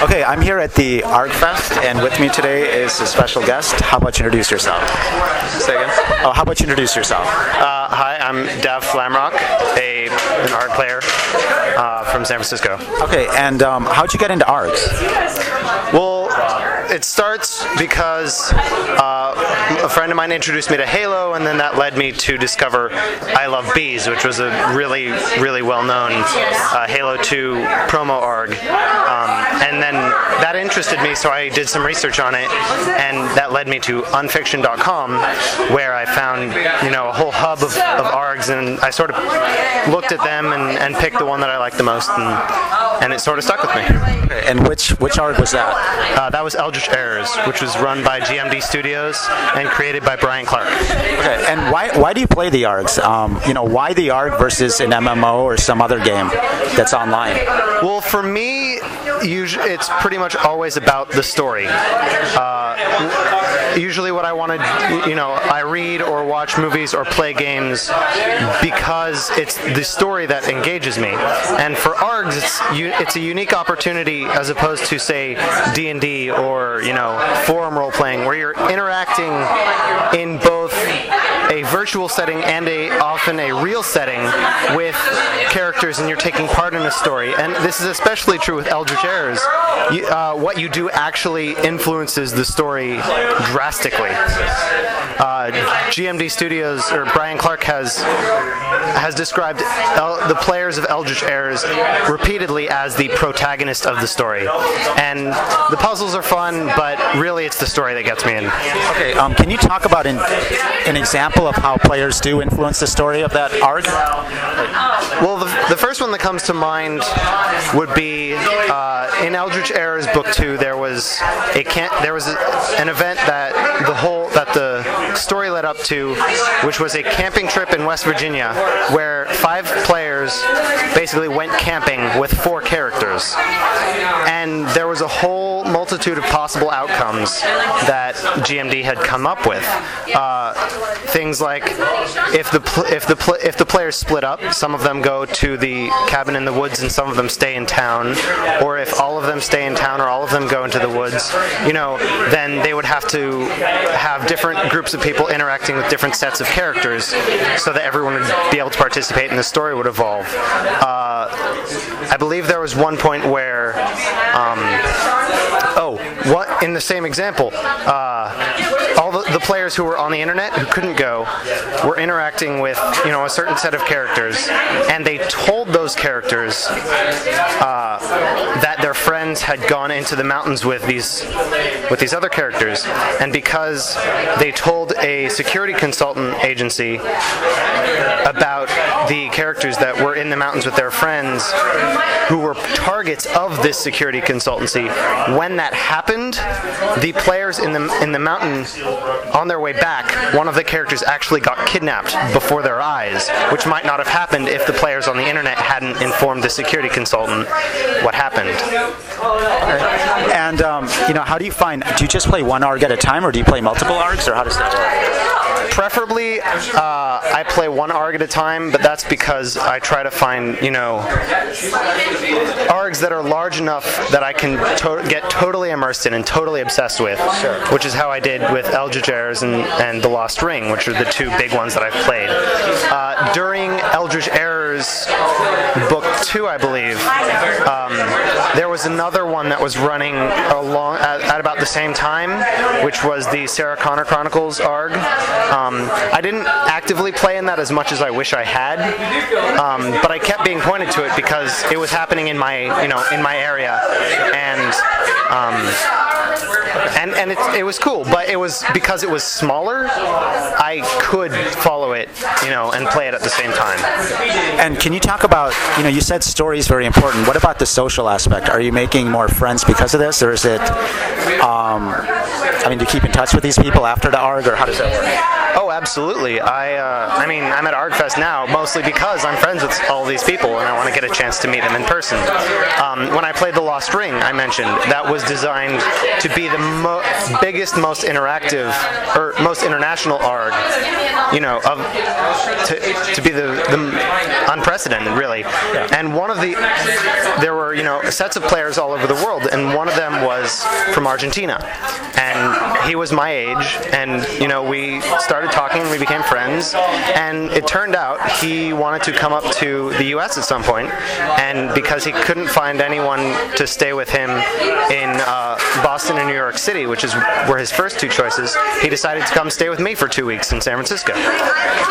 Okay, I'm here at the ARG Fest, and with me today is a special guest. How about you introduce yourself? Say again. Oh, how about you introduce yourself? Uh, hi, I'm Def Flamrock, a an ARG player uh, from San Francisco. Okay, and um, how'd you get into ARGs? Well, it starts because uh, a friend of mine introduced me to Halo, and then that led me to discover I Love Bees, which was a really, really well-known uh, Halo 2 promo arg. Um, and then that interested me, so I did some research on it, and that led me to unfiction.com, where I found, you know, a whole hub of, of args, and I sort of looked at them and, and picked the one that I liked the most, and, and it sort of stuck with me. And which which ARG was that? Uh, that was Eldritch Errors, which was run by GMD Studios and created by Brian Clark. Okay, and why why do you play the ARGs? Um, you know, why the ARG versus an MMO or some other game that's online? Well, for me, usually it's pretty much always about the story. Uh, usually, what I want to, you know, I read or watch movies or play games because it's the story that engages me. And for ARGs, it's u- it's a unique opportunity as opposed to say D and D or you know forum role playing, where you're interacting in both a virtual setting and a often a real setting with characters, and you're taking part in a story. And this is especially true with Eldritch Errors. You, uh, what you do actually influences the story drastically. Uh, GMD Studios or Brian Clark has has described El- the players of Eldritch Errors repeatedly as the protagonist of the story, and the puzzles are fun, but really it's the story that gets me in. Okay, um, can you talk about an, an example of how players do influence the story of that arc? Well, the, the first one that comes to mind would be uh, in Eldritch Errors Book Two. There was a can there was a, an event that the whole that the story led up to, which was a camping trip in West Virginia, where five players basically went camping with four characters, and there was a whole multitude of possible outcomes that GMD had come up with. Uh, things like if the pl- if the pl- if the players split up, some of them go to the cabin in the woods and some of them stay in town, or if all of them stay in town or all of them go into the woods, you know, then they would have to have different groups of people interacting with different sets of characters, so that everyone would be able to participate and the story would evolve. Uh, I believe there was one point where, um, oh, what in the same example, uh, all the, the players who were on the internet who couldn't go were interacting with you know a certain set of characters, and they told those characters uh, that their friends had gone into the mountains with these with these other characters, and because they told a security consultant agency about the characters that were in the mountains with their friends who were targets of this security consultancy when that happened the players in the in the mountain on their way back one of the characters actually got kidnapped before their eyes which might not have happened if the players on the internet hadn't informed the security consultant what happened And um, you know, how do you find? Do you just play one ARG at a time, or do you play multiple ARGs, or how does that work? preferably uh, I play one ARG at a time, but that's because I try to find, you know, ARGs that are large enough that I can to- get totally immersed in and totally obsessed with, which is how I did with Eldritch Errors and, and The Lost Ring, which are the two big ones that I've played. Uh, during Eldritch Errors Book 2, I believe, um, there was another one that was running along at, at about the same time, which was the Sarah Connor Chronicles ARG. Um, I didn't actively play in that as much as I wish I had, um, but I kept being pointed to it because it was happening in my, you know, in my area, and um, and and it, it was cool. But it was because it was smaller, I could follow it, you know, and play it at the same time. And can you talk about? You know, you said story is very important. What about the social aspect? Are you making more friends because of this, or is it? Um, I mean, do you keep in touch with these people after the ARG, or how does that work? Oh, absolutely. I, uh, I mean, I'm at ArgFest now mostly because I'm friends with all these people and I want to get a chance to meet them in person. Um, when I played The Lost Ring, I mentioned that was designed to be the mo- biggest, most interactive, or most international ARG, you know, of to, to be the, the unprecedented, really. And one of the, there were, you know, sets of players all over the world, and one of them was from Argentina. And he was my age, and, you know, we started talking, and we became friends, and it turned out he wanted to come up to the US at some point, and because he couldn't find anyone to stay with him in uh, Boston and New York City, which is were his first two choices, he decided to come stay with me for two weeks in San Francisco.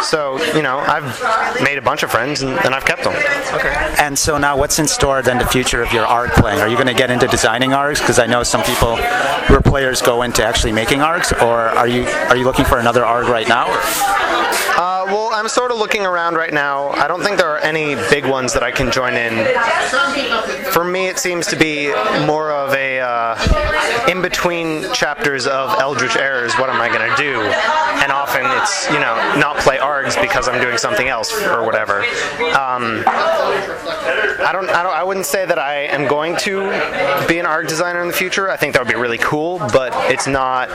So, you know, I've made a bunch of friends, and, and I've kept them. Okay. And so now, what's in store then? The future of your ARG playing? Are you going to get into designing ARGs? Because I know some people who are players go into actually making ARGs, or are you are you looking for another ARG right now? Uh, well, I'm sort of looking around right now. I don't think there are any big ones that I can join in. For me, it seems to be more of a uh, in between chapters of Eldritch Errors. What am I going to do? It's you know not play ARGs because I'm doing something else or whatever. Um, I don't, I don't. I wouldn't say that I am going to be an ARG designer in the future. I think that would be really cool, but it's not.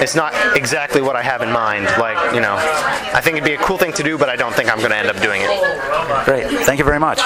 It's not exactly what I have in mind. Like you know, I think it'd be a cool thing to do, but I don't think I'm going to end up doing it. Great. Thank you very much.